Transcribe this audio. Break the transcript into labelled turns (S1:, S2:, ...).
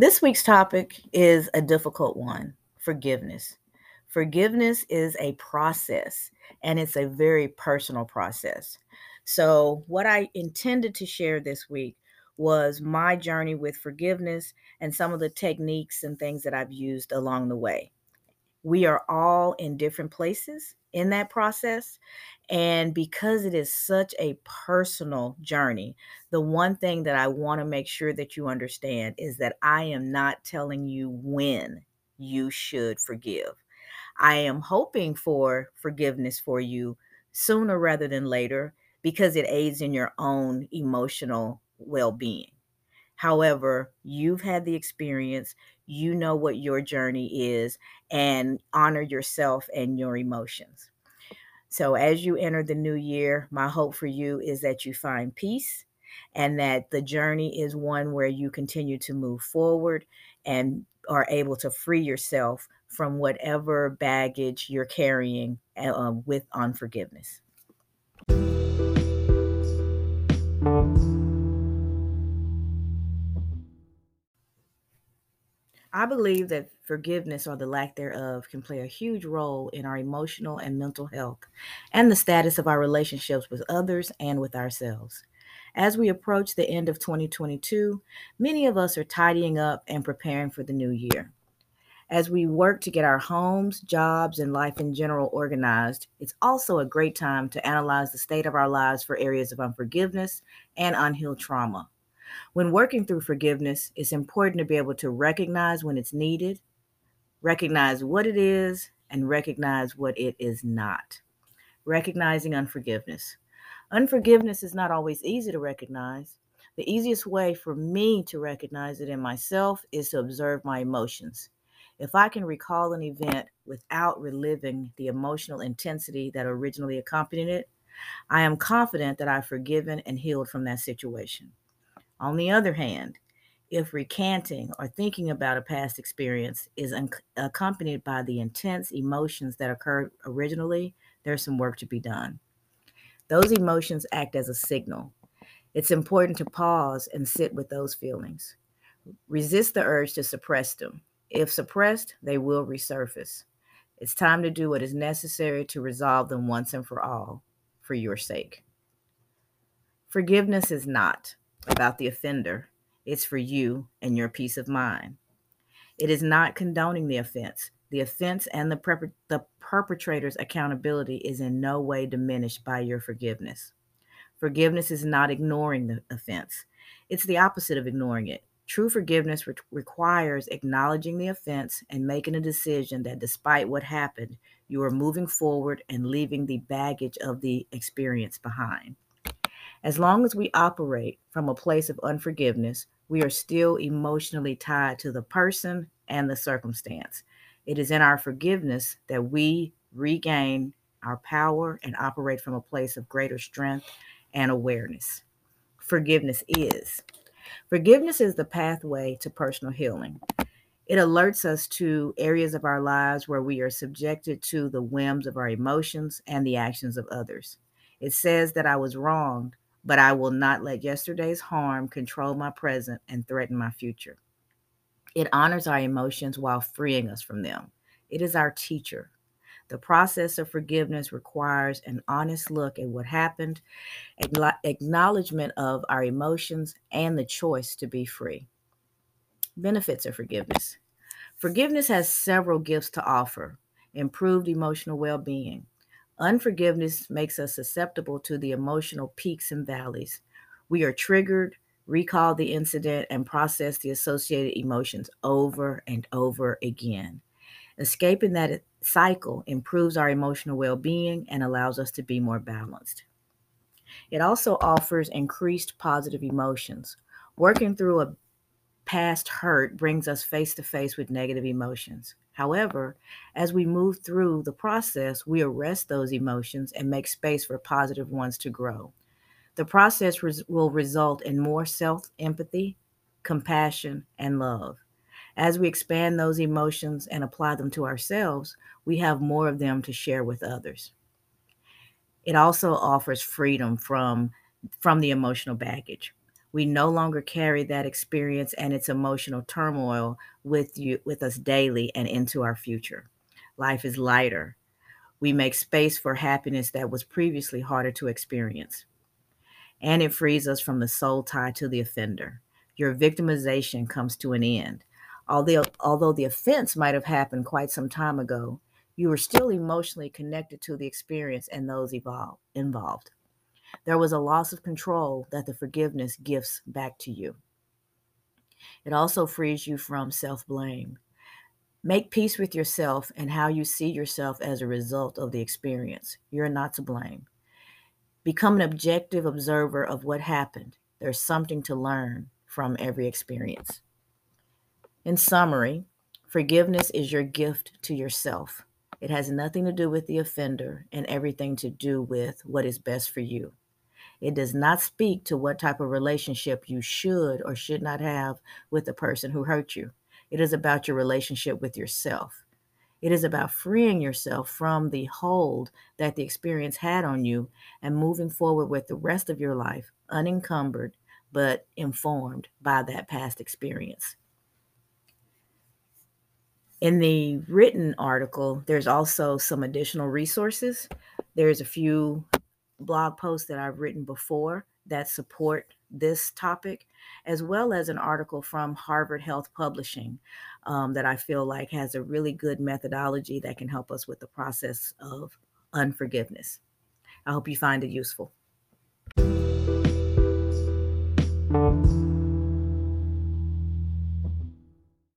S1: This week's topic is a difficult one forgiveness. Forgiveness is a process and it's a very personal process. So, what I intended to share this week was my journey with forgiveness and some of the techniques and things that I've used along the way. We are all in different places in that process. And because it is such a personal journey, the one thing that I want to make sure that you understand is that I am not telling you when you should forgive. I am hoping for forgiveness for you sooner rather than later because it aids in your own emotional well being. However, you've had the experience, you know what your journey is, and honor yourself and your emotions. So, as you enter the new year, my hope for you is that you find peace and that the journey is one where you continue to move forward and are able to free yourself from whatever baggage you're carrying uh, with unforgiveness. I believe that forgiveness or the lack thereof can play a huge role in our emotional and mental health and the status of our relationships with others and with ourselves. As we approach the end of 2022, many of us are tidying up and preparing for the new year. As we work to get our homes, jobs, and life in general organized, it's also a great time to analyze the state of our lives for areas of unforgiveness and unhealed trauma. When working through forgiveness, it's important to be able to recognize when it's needed, recognize what it is, and recognize what it is not. Recognizing unforgiveness. Unforgiveness is not always easy to recognize. The easiest way for me to recognize it in myself is to observe my emotions. If I can recall an event without reliving the emotional intensity that originally accompanied it, I am confident that I've forgiven and healed from that situation. On the other hand, if recanting or thinking about a past experience is un- accompanied by the intense emotions that occurred originally, there's some work to be done. Those emotions act as a signal. It's important to pause and sit with those feelings. Resist the urge to suppress them. If suppressed, they will resurface. It's time to do what is necessary to resolve them once and for all for your sake. Forgiveness is not about the offender, it's for you and your peace of mind. It is not condoning the offense. The offense and the, perp- the perpetrator's accountability is in no way diminished by your forgiveness. Forgiveness is not ignoring the offense, it's the opposite of ignoring it. True forgiveness re- requires acknowledging the offense and making a decision that despite what happened, you are moving forward and leaving the baggage of the experience behind. As long as we operate from a place of unforgiveness, we are still emotionally tied to the person and the circumstance. It is in our forgiveness that we regain our power and operate from a place of greater strength and awareness. Forgiveness is. Forgiveness is the pathway to personal healing. It alerts us to areas of our lives where we are subjected to the whims of our emotions and the actions of others. It says that I was wronged, but I will not let yesterday's harm control my present and threaten my future. It honors our emotions while freeing us from them. It is our teacher. The process of forgiveness requires an honest look at what happened, acknowledgement of our emotions, and the choice to be free. Benefits of forgiveness. Forgiveness has several gifts to offer improved emotional well being, Unforgiveness makes us susceptible to the emotional peaks and valleys. We are triggered, recall the incident, and process the associated emotions over and over again. Escaping that cycle improves our emotional well being and allows us to be more balanced. It also offers increased positive emotions. Working through a past hurt brings us face to face with negative emotions. However, as we move through the process, we arrest those emotions and make space for positive ones to grow. The process res- will result in more self empathy, compassion, and love. As we expand those emotions and apply them to ourselves, we have more of them to share with others. It also offers freedom from, from the emotional baggage. We no longer carry that experience and its emotional turmoil with you with us daily and into our future. Life is lighter. We make space for happiness that was previously harder to experience. And it frees us from the soul tie to the offender. Your victimization comes to an end. Although, although the offense might have happened quite some time ago, you are still emotionally connected to the experience and those evolved, involved. There was a loss of control that the forgiveness gifts back to you. It also frees you from self blame. Make peace with yourself and how you see yourself as a result of the experience. You're not to blame. Become an objective observer of what happened. There's something to learn from every experience. In summary, forgiveness is your gift to yourself. It has nothing to do with the offender and everything to do with what is best for you. It does not speak to what type of relationship you should or should not have with the person who hurt you. It is about your relationship with yourself. It is about freeing yourself from the hold that the experience had on you and moving forward with the rest of your life unencumbered but informed by that past experience. In the written article, there's also some additional resources. There's a few blog posts that I've written before that support this topic, as well as an article from Harvard Health Publishing um, that I feel like has a really good methodology that can help us with the process of unforgiveness. I hope you find it useful.